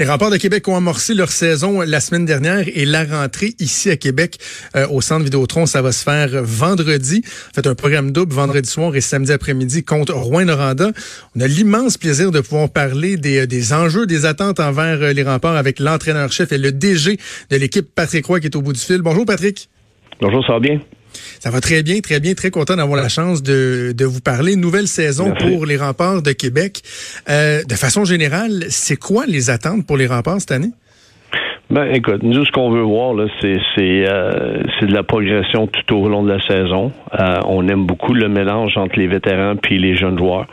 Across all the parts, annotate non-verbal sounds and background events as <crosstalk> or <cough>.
Les remparts de Québec ont amorcé leur saison la semaine dernière et la rentrée ici à Québec euh, au centre Vidéotron, ça va se faire vendredi. Faites un programme double vendredi soir et samedi après-midi contre Rouen-Noranda. On a l'immense plaisir de pouvoir parler des, des, enjeux, des attentes envers euh, les remparts avec l'entraîneur-chef et le DG de l'équipe Patrick Roy qui est au bout du fil. Bonjour Patrick. Bonjour, ça va bien? Ça va très bien, très bien, très content d'avoir la chance de, de, vous parler. Nouvelle saison pour les remparts de Québec. Euh, de façon générale, c'est quoi les attentes pour les remparts cette année? Ben, écoute, nous, ce qu'on veut voir, là, c'est, c'est, euh, c'est de la progression tout au long de la saison. Euh, on aime beaucoup le mélange entre les vétérans puis les jeunes joueurs.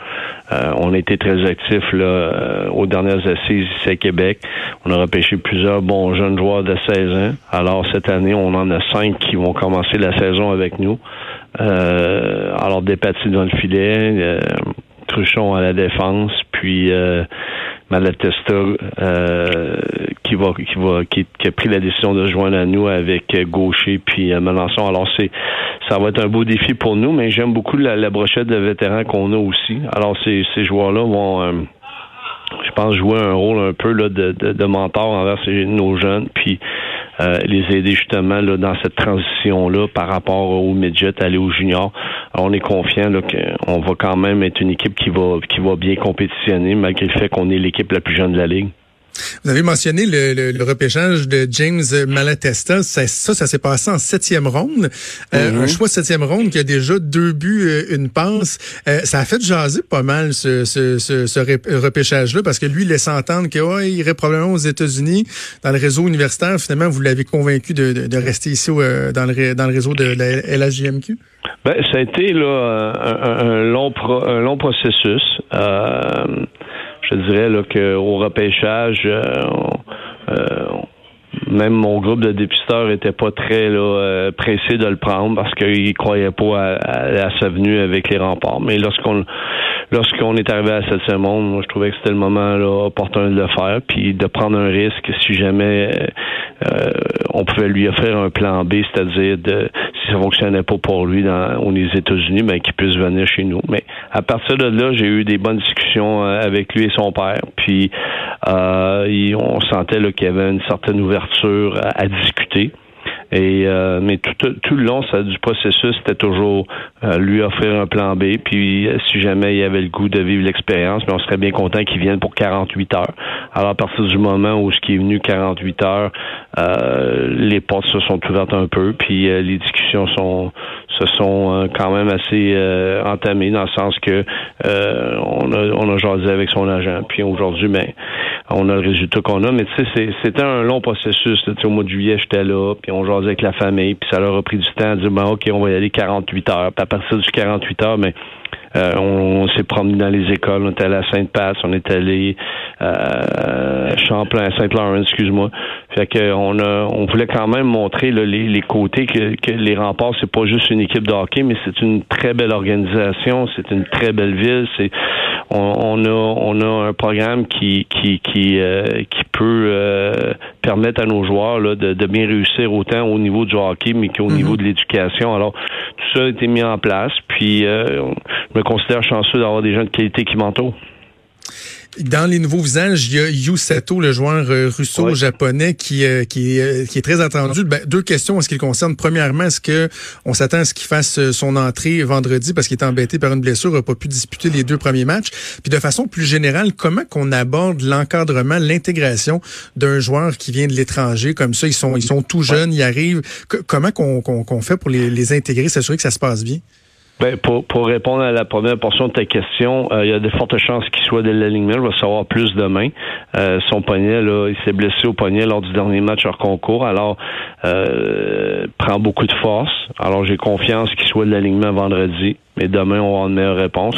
Euh, on a été très actifs là, euh, aux dernières assises ici à Québec. On a repêché plusieurs bons jeunes joueurs de 16 ans. Alors, cette année, on en a cinq qui vont commencer la saison avec nous. Euh, alors, Despatie dans le filet, Truchon à la défense, puis Malatesta euh, qui va qui va qui, a pris la décision de se joindre à nous avec Gaucher puis euh, Melançon. Alors c'est ça va être un beau défi pour nous, mais j'aime beaucoup la, brochette de vétérans qu'on a aussi. Alors ces, ces joueurs-là vont euh, je pense jouer un rôle un peu là, de, de, de mentor envers nos jeunes, puis euh, les aider justement là, dans cette transition-là par rapport au midget, aller au junior. on est confiant qu'on va quand même être une équipe qui va qui va bien compétitionner malgré le fait qu'on est l'équipe la plus jeune de la ligue. Vous avez mentionné le, repêchage de James Malatesta. Ça, ça, s'est passé en septième ronde. Euh, mm-hmm. Un choix septième ronde qui a déjà deux buts, euh, une passe. Euh, ça a fait jaser pas mal ce, ce, ce, repêchage-là parce que lui, il laisse entendre qu'il irait probablement aux États-Unis dans le réseau universitaire. Finalement, vous l'avez convaincu de, de, rester ici dans, le, dans le réseau de la LHJMQ? Ben, ça a été là, un, long, un long processus. Dirais qu'au repêchage, euh, euh, même mon groupe de dépisteurs était pas très euh, pressé de le prendre parce qu'ils croyaient pas à, sa venue avec les remparts. Mais lorsqu'on lorsqu'on est arrivé à cette semaine, moi je trouvais que c'était le moment opportun de le faire, puis de prendre un risque si jamais on pouvait lui offrir un plan B, c'est-à-dire si ça fonctionnait pas pour lui dans aux États-Unis, ben qu'il puisse venir chez nous. Mais à partir de là, j'ai eu des bonnes discussions avec lui et son père. Puis euh, on sentait qu'il y avait une certaine ouverture à, discuter. Et euh, mais tout, tout le long ça, du processus, c'était toujours euh, lui offrir un plan B. Puis si jamais il avait le goût de vivre l'expérience, mais on serait bien content qu'il vienne pour 48 heures. Alors à partir du moment où ce qui est venu 48 heures, les portes se sont ouvertes un peu, puis les discussions sont se sont quand même assez entamées dans le sens que on a on a jasé avec son agent. Puis aujourd'hui, ben on a le résultat qu'on a. Mais tu sais, c'était un long processus. Au mois de juillet, j'étais là, puis on jasait avec la famille, puis ça leur a pris du temps à dire, ben, OK, on va y aller 48 heures. Puis à partir du 48 heures, mais ben, euh, on, s'est promené dans les écoles, on était allé à Sainte-Passe, on est allé euh, Champlain, Saint-Laurent, excuse-moi. Fait que on a, on voulait quand même montrer les, les, côtés que, que les remparts, c'est pas juste une équipe de hockey, mais c'est une très belle organisation, c'est une très belle ville, c'est on, a on a un programme qui qui qui, euh, qui peut euh, permettre à nos joueurs là, de, de, bien réussir autant au niveau du hockey mais qu'au mhm. niveau de l'éducation. Alors tout ça a été mis en place. Puis euh, je me considère chanceux d'avoir des gens de qualité qui m'entourent. Dans les nouveaux visages, il y a Yu Sato, le joueur euh, russo-japonais, qui, euh, qui, euh, qui, est très attendu. Ben, deux questions en ce qui le concerne. Premièrement, est-ce que on s'attend à ce qu'il fasse son entrée vendredi parce qu'il est embêté par une blessure, n'a pas pu disputer les deux premiers matchs? Puis de façon plus générale, comment qu'on aborde l'encadrement, l'intégration d'un joueur qui vient de l'étranger? Comme ça Ils sont, ils sont tout jeunes, ils arrivent. comment qu'on qu'on fait pour les, les intégrer, s'assurer que ça se passe bien? Ben, pour, pour répondre à la première portion de ta question, euh, il y a de fortes chances qu'il soit de l'alignement. On va savoir plus demain. Euh, son poignet, là, il s'est blessé au poignet lors du dernier match hors concours. Alors, euh, prend beaucoup de force. Alors, j'ai confiance qu'il soit de l'alignement vendredi. Mais demain, on aura une meilleure réponse.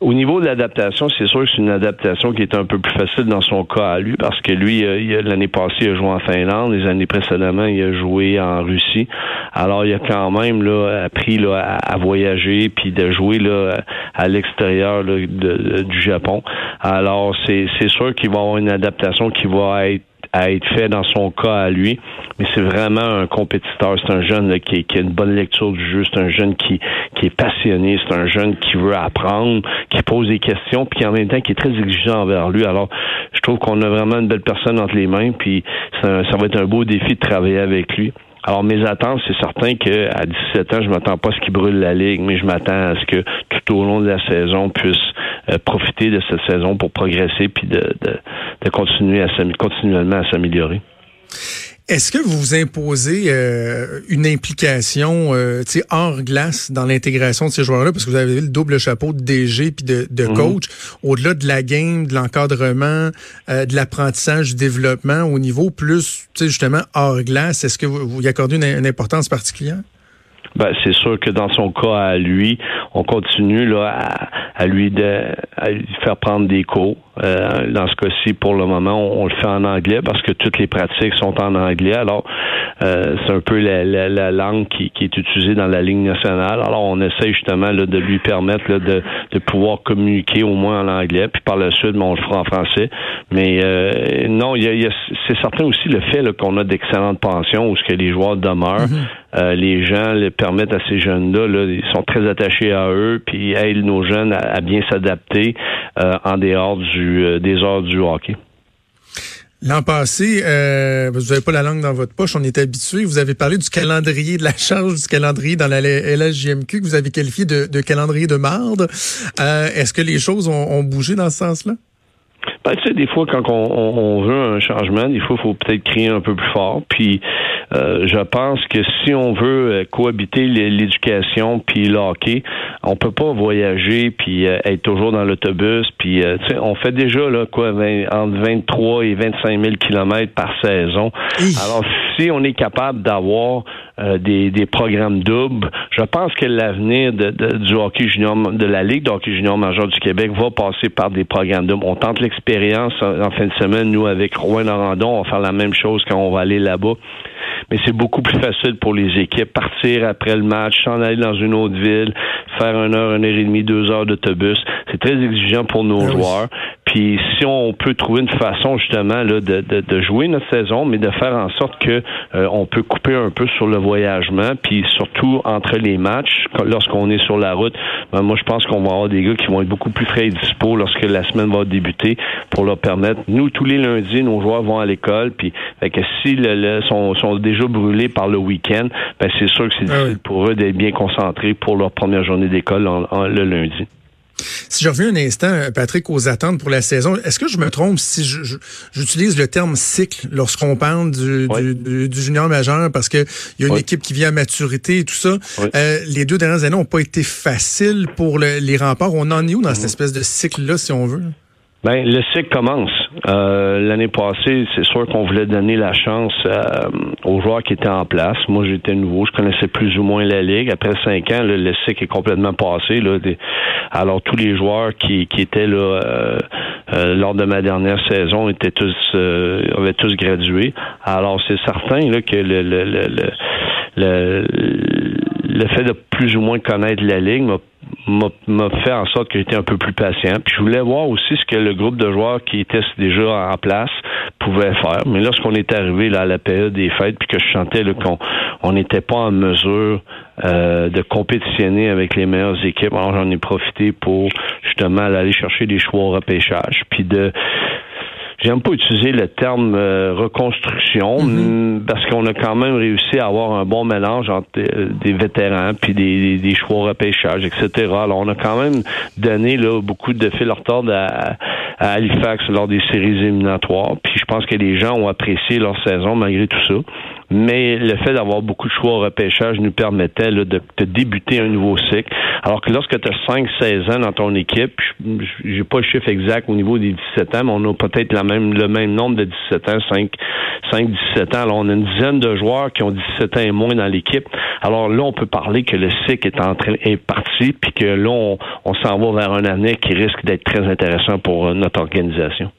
Au niveau de l'adaptation, c'est sûr que c'est une adaptation qui est un peu plus facile dans son cas à lui, parce que lui, l'année passée, il a joué en Finlande. Les années précédemment, il a joué en Russie. Alors, il a quand même là, appris là, à, voyager puis de jouer là, à l'extérieur du Japon. Alors, c'est sûr qu'il va avoir une adaptation qui va être à être fait dans son cas à lui. Mais c'est vraiment un compétiteur. C'est un jeune qui, a une bonne lecture du jeu. C'est un jeune qui, qui est passionné. C'est un jeune qui veut apprendre, qui pose des questions, puis en même temps qui est très exigeant envers lui. Alors, je trouve qu'on a vraiment une belle personne entre les mains, puis ça, ça va être un beau défi de travailler avec lui. Alors, mes attentes, c'est certain qu'à 17 ans, je m'attends pas à ce qu'il brûle la ligue, mais je m'attends à ce que tout au long de la saison puisse euh, profiter de cette saison pour progresser puis de, de, de continuer à continuellement à s'améliorer. Est-ce que vous vous imposez euh, une implication euh, hors glace dans l'intégration de ces joueurs-là? Parce que vous avez le double chapeau de DG puis de, de mhm. coach. Au-delà de la game, de l'encadrement, euh, de l'apprentissage, du développement, au niveau plus justement hors glace, est-ce que vous, vous y accordez une importance particulière? Ben, c'est sûr que dans son cas à lui, on continue là, à, lui de, à lui faire prendre des cours. Euh, dans ce cas-ci, pour le moment, on, le fait en anglais parce que toutes les pratiques sont en anglais. Alors, euh, c'est un peu la, la, langue qui, qui, est utilisée dans la ligne nationale. Alors, on essaie justement là, de lui permettre là, de, de pouvoir communiquer au moins en anglais. Puis par la suite, ben, on le fera en français. Mais euh, non, il y a, c'est certain aussi le fait qu'on a d'excellentes pensions où ce que les joueurs demeurent. Mm-hmm. les gens le permettent à ces jeunes-là, là, ils sont très attachés à eux, puis aident nos jeunes à, bien s'adapter en dehors du euh, des heures du hockey. L'an passé, euh, vous n'avez pas la langue dans votre poche, on est habitué. Vous avez parlé du calendrier, de la charge du calendrier dans la LSJMQ que vous avez qualifié de, calendrier de marde. Euh, est-ce que les choses ont, bougé dans ce sens-là? Ben, tu sais, des fois, quand on, veut un changement, des fois, il faut peut-être crier un peu plus fort. Puis, euh, je pense que si on veut euh, cohabiter l'éducation puis le hockey, on peut pas voyager puis euh, être toujours dans l'autobus. Puis, on fait déjà là quoi, entre 23 et 25 000 kilomètres par saison. Alors, si on est capable d'avoir des, des, programmes doubles, je pense que l'avenir de, du hockey junior, de la Ligue de hockey junior major du Québec va passer par des programmes doubles. On tente l'expérience en, fin de semaine, nous, avec Rouen Norandon, on va faire la même chose quand on va aller là-bas mais c'est beaucoup plus facile pour les équipes partir après le match, s'en aller dans une autre ville, faire une heure, une heure et demie, deux heures d'autobus. C'est très exigeant pour nos ah joueurs. Puis si on peut trouver une façon justement là, de, de, jouer notre saison, mais de faire en sorte que euh, on peut couper un peu sur le voyagement, puis surtout entre les matchs, lorsqu'on est sur la route, ben, moi je pense qu'on va avoir des gars qui vont être beaucoup plus frais et dispo lorsque la semaine va débuter pour leur permettre. Nous tous les lundis, nos joueurs vont à l'école, puis fait que si le, sont, sont déjà brûlés par le week-end, ben c'est sûr que c'est ah difficile pour eux d'être bien concentrés pour leur première journée d'école le lundi. Si je reviens un instant, Patrick, aux attentes pour la saison, est-ce que je me trompe si j'utilise le terme cycle lorsqu'on parle du, du, junior majeur parce qu'il y a une équipe qui vient à maturité et tout ça. Euh, les deux dernières années n'ont pas été faciles pour les remparts. On en est où dans cette mhm. espèce de cycle-là, si on veut? Ben, le cycle commence. Euh, L'année passée, c'est sûr qu'on voulait donner la chance euh, aux joueurs qui étaient en place. Moi, j'étais nouveau, je connaissais plus ou moins la ligue. Après cinq ans, le cycle est complètement passé. Là, alors, tous les joueurs qui, qui étaient là euh, euh, lors de ma dernière saison étaient tous avaient tous gradué. Alors, c'est certain là, que le, le, le, le, le fait de plus ou moins connaître la ligue m'a m'a fait en sorte que j'étais un peu plus patient. Puis je voulais voir aussi ce que le groupe de joueurs qui était déjà en place pouvait faire. Mais lorsqu'on est arrivé là, à la période des fêtes, puis que je sentais qu'on on n'était pas en mesure euh, de compétitionner avec les meilleures équipes, alors j'en ai profité pour justement aller chercher des choix au repêchage, puis de J'aime pas utiliser le terme euh, reconstruction mm-hmm. parce qu'on a quand même réussi à avoir un bon mélange entre euh, des vétérans puis des, des, choix repêchage, etc. Alors on a quand même donné là beaucoup de fil retard à, à Halifax lors des séries éliminatoires. Puis je pense que les gens ont apprécié leur saison malgré tout ça mais le fait d'avoir beaucoup de choix au repêchage nous permettait de, de, débuter un nouveau cycle. Alors que lorsque tu as 5-16 ans dans ton équipe, j'ai pas le chiffre exact au niveau des 17 ans, mais on a peut-être la même, le même nombre de 17 ans, 5, 5, 17 ans. Alors on a une dizaine de joueurs qui ont 17 ans et moins dans l'équipe. Alors là, on peut parler que le cycle est en train est parti, puis que là, on, on s'en va vers un année qui risque d'être très intéressant pour euh, notre organisation.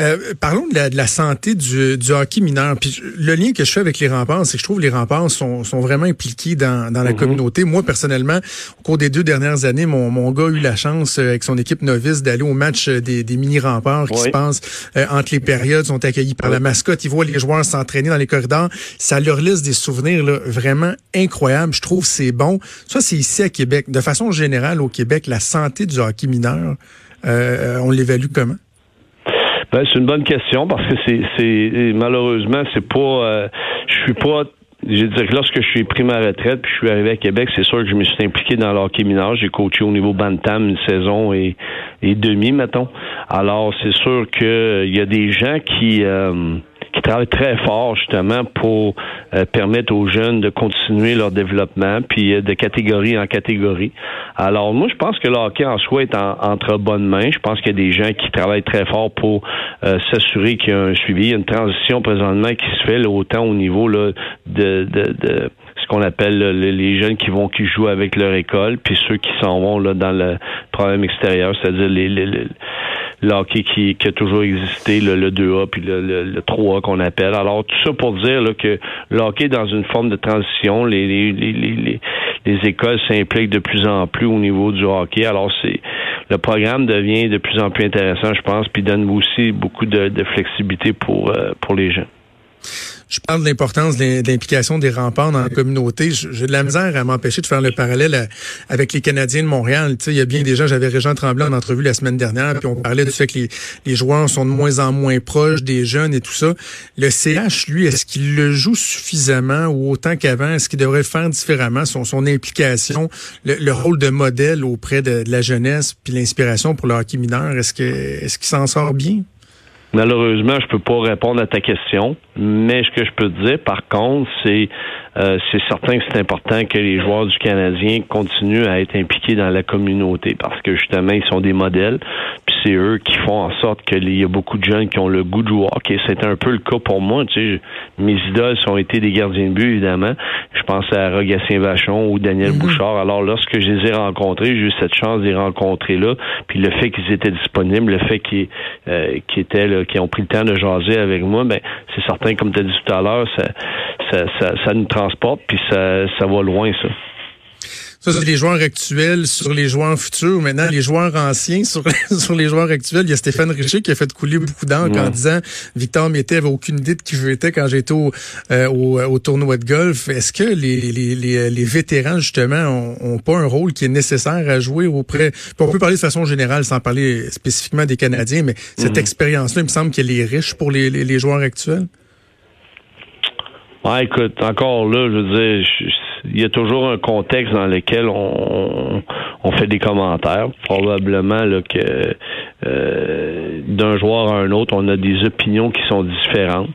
Euh, parlons de la, de la santé du, du, hockey mineur. Puis le lien que je fais avec les remparts, c'est que je trouve que les remparts sont, sont vraiment impliqués dans, dans la mhm. communauté. Moi, personnellement, au cours des deux dernières années, mon, mon gars a eu la chance, euh, avec son équipe novice, d'aller au match euh, des, des mini-remparts qui se passent entre les périodes, sont accueillis par la mascotte. Ils voient les joueurs s'entraîner dans les corridors. Ça leur laisse des souvenirs là, vraiment incroyables. Je trouve c'est bon. Ça, c'est ici à Québec. De façon générale, au Québec, la santé du hockey mineur, euh, on l'évalue comment? Ben, c'est une bonne question parce que c'est, c'est malheureusement c'est pas euh, je suis pas je dire que lorsque je suis pris ma retraite puis je suis arrivé à Québec, c'est sûr que je me suis impliqué dans le hockey mineur. J'ai coaché au niveau Bantam une saison et, et demi, mettons. Alors, c'est sûr qu'il y a des gens qui euh, qui travaillent très fort justement pour euh, permettre aux jeunes de continuer leur développement, puis euh, de catégorie en catégorie. Alors moi, je pense que le hockey en soi est entre bonnes mains. Je pense qu'il y a des gens qui travaillent très fort pour euh, s'assurer qu'il y a un suivi. Il y a une transition présentement qui se fait autant au niveau là, de, de, de ce qu'on appelle les jeunes qui vont qui jouent avec leur école, puis ceux qui s'en vont là dans le problème extérieur, c'est-à-dire les, les le hockey qui, qui a toujours existé, le, le 2A puis le, le, 3A qu'on appelle. Alors, tout ça pour dire là, que le hockey est dans une forme de transition. Les, les, les, les, les écoles s'impliquent de plus en plus au niveau du hockey. Alors, c'est le programme devient de plus en plus intéressant, je pense, puis donne aussi beaucoup de, de flexibilité pour, euh, pour les jeunes. Je parle de l'importance de l'implication des remparts dans la communauté. J'ai de la misère à m'empêcher de faire le parallèle avec les Canadiens de Montréal. Tu sais, il y a bien des gens, j'avais Régent Tremblay en entrevue la semaine dernière, puis on parlait du fait que les, joueurs sont de moins en moins proches des jeunes et tout ça. Le CH, lui, est-ce qu'il le joue suffisamment ou autant qu'avant? Est-ce qu'il devrait faire différemment, son, son implication, le, rôle de modèle auprès de, la jeunesse, puis l'inspiration pour le hockey mineur? Est-ce que est-ce qu'il s'en sort bien? Malheureusement, je peux pas répondre à ta question, mais ce que je peux te dire, par contre, c'est euh, c'est certain que c'est important que les joueurs du Canadien continuent à être impliqués dans la communauté parce que justement, ils sont des modèles. Puis c'est eux qui font en sorte qu'il y a beaucoup de jeunes qui ont le goût de jouer hockey. C'est un peu le cas pour moi. Tu sais, mes idoles ont été des gardiens de but, évidemment. Je pense à Rogatien Vachon ou Daniel mhm. Bouchard. Alors, lorsque je les ai rencontrés, j'ai eu cette chance de les rencontrer là. Puis le fait qu'ils étaient disponibles, le fait qu'ils euh, étaient là, qu'ils ont pris le temps de jaser avec moi, ben c'est certain, comme tu as dit tout à l'heure, ça, ça, ça, ça nous transporte, puis ça, ça va loin, ça. Ça, c'est les joueurs actuels sur les joueurs futurs. Maintenant, les joueurs anciens sur, <laughs> sur les joueurs actuels. Il y a Stéphane Richer qui a fait couler beaucoup d'encre en disant Victor Mété avait aucune idée de qui j'étais quand j'étais au, euh, au, au, tournoi de golf. Est-ce que les, les, les, les, vétérans, justement, ont, pas un rôle qui est nécessaire à jouer auprès... On peut parler de façon générale sans parler spécifiquement des Canadiens, mais cette mhm. expérience-là, il me semble qu'elle est riche pour les, les, joueurs actuels. Ouais, écoute, encore là, je veux dire, il y a toujours un contexte dans lequel on, on fait des commentaires. Probablement là, que euh, d'un joueur à un autre, on a des opinions qui sont différentes.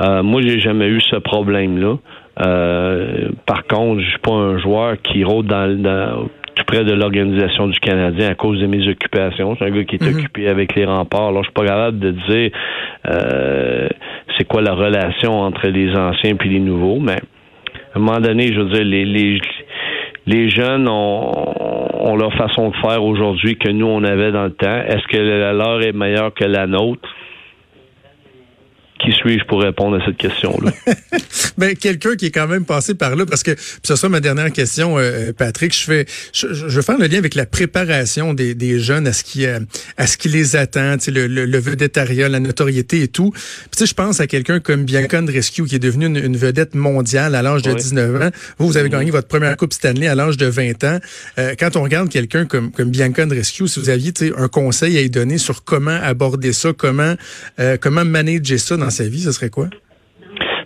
Euh, moi, j'ai jamais eu ce problème-là. Euh, par contre, je suis pas un joueur qui rôde dans, tout près de l'organisation du Canadien à cause de mes occupations. Suis un gars qui est mhm. occupé avec les remparts. Alors, je suis pas capable de dire euh, c'est quoi la relation entre les anciens et les nouveaux, mais à un moment donné, je veux dire, les, les, les jeunes ont, ont leur façon de faire aujourd'hui que nous, on avait dans le temps. Est-ce que la leur est meilleure que la nôtre? Qui suis-je pour répondre à cette question-là? <laughs> ben, quelqu'un qui est quand même passé par là, parce que ce sera ma dernière question, euh, Patrick. Je fais, je, je, veux faire le lien avec la préparation des, des jeunes à ce qui, euh, à ce qui les attend, le, le, le vedettariat, la notoriété et tout. Puis, je pense à quelqu'un comme Bianca Rescue qui est devenu une, vedette mondiale à l'âge de 19 ans. Vous, vous avez gagné votre première Coupe Stanley à l'âge de 20 ans. Euh, quand on regarde quelqu'un comme, comme Bianca Rescue, si vous aviez un conseil à lui donner sur comment aborder ça, comment, comment manager ça dans sa vie, ce serait quoi?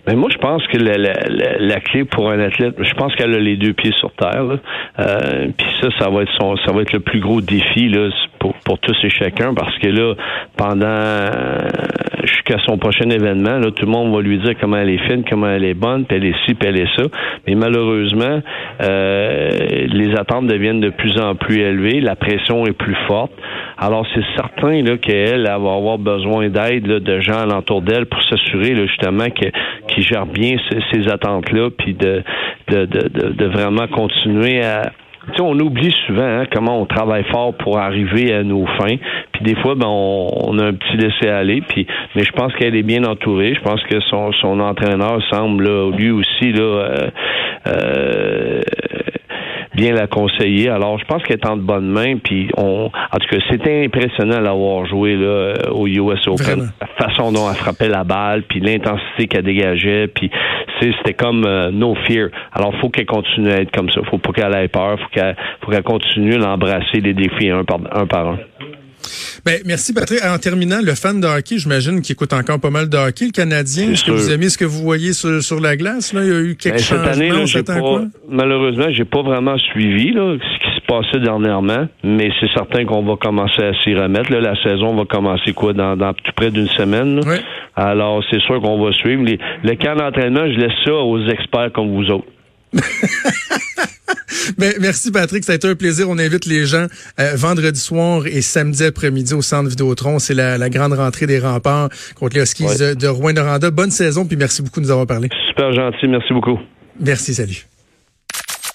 Mais moi, je pense que la, clé pour un athlète, je pense qu'elle a les deux pieds sur terre. Euh, Puis ça, ça va être son, ça va être le plus gros défi là, pour, pour tous et chacun, parce que là, pendant jusqu'à son prochain événement, là, tout le monde va lui dire comment elle est fine, comment elle est bonne, puis elle est ci, puis elle est ça. Mais malheureusement, euh, les attentes deviennent de plus en plus élevées, la pression est plus forte. Alors c'est certain là qu'elle va avoir besoin d'aide de gens alentour d'elle pour s'assurer justement que qui gère bien ces, attentes-là, puis de de, de, de, vraiment continuer à on oublie souvent hein, comment on travaille fort pour arriver à nos fins. Puis des fois, ben, on, a un petit laisser-aller. Puis, mais je pense qu'elle est bien entourée. Je pense que son, son entraîneur semble lui aussi là, euh, euh, bien la conseiller. Alors, je pense qu'elle est en de bonnes mains. Puis, on, en tout cas, c'était impressionnant d'avoir joué là, euh, au US Open. La façon dont elle frappait la balle, puis l'intensité qu'elle dégageait, puis c'était comme euh, no fear. Alors, faut qu'elle continue à être comme ça. Faut pas qu'elle ait peur. Faut qu'elle, faut qu'elle continue à embrasser les défis un par un. Par un. Ben, merci Patrick. En terminant, le fan de hockey, j'imagine qu'il écoute encore pas mal de hockey, le Canadien. Est-ce que vous aimez ce que vous voyez sur, la glace? Là? Il y a eu quelques ben, changements. Cette année, là, pas, quoi? malheureusement, j'ai pas vraiment suivi là, ce qui se passait dernièrement, mais c'est certain qu'on va commencer à s'y remettre. Là, la saison va commencer quoi? Dans, dans tout près d'une semaine. Alors, c'est sûr qu'on va suivre. le camp d'entraînement, je laisse ça aux experts comme vous autres. <laughs> Ben, merci Patrick, ça a été un plaisir. On invite les gens euh, vendredi soir et samedi après-midi au centre Vidéotron. C'est la, grande rentrée des remparts contre les Huskies de Rouen-Noranda. Bonne saison, puis merci beaucoup de nous avoir parlé. Super gentil, merci beaucoup. Merci, salut.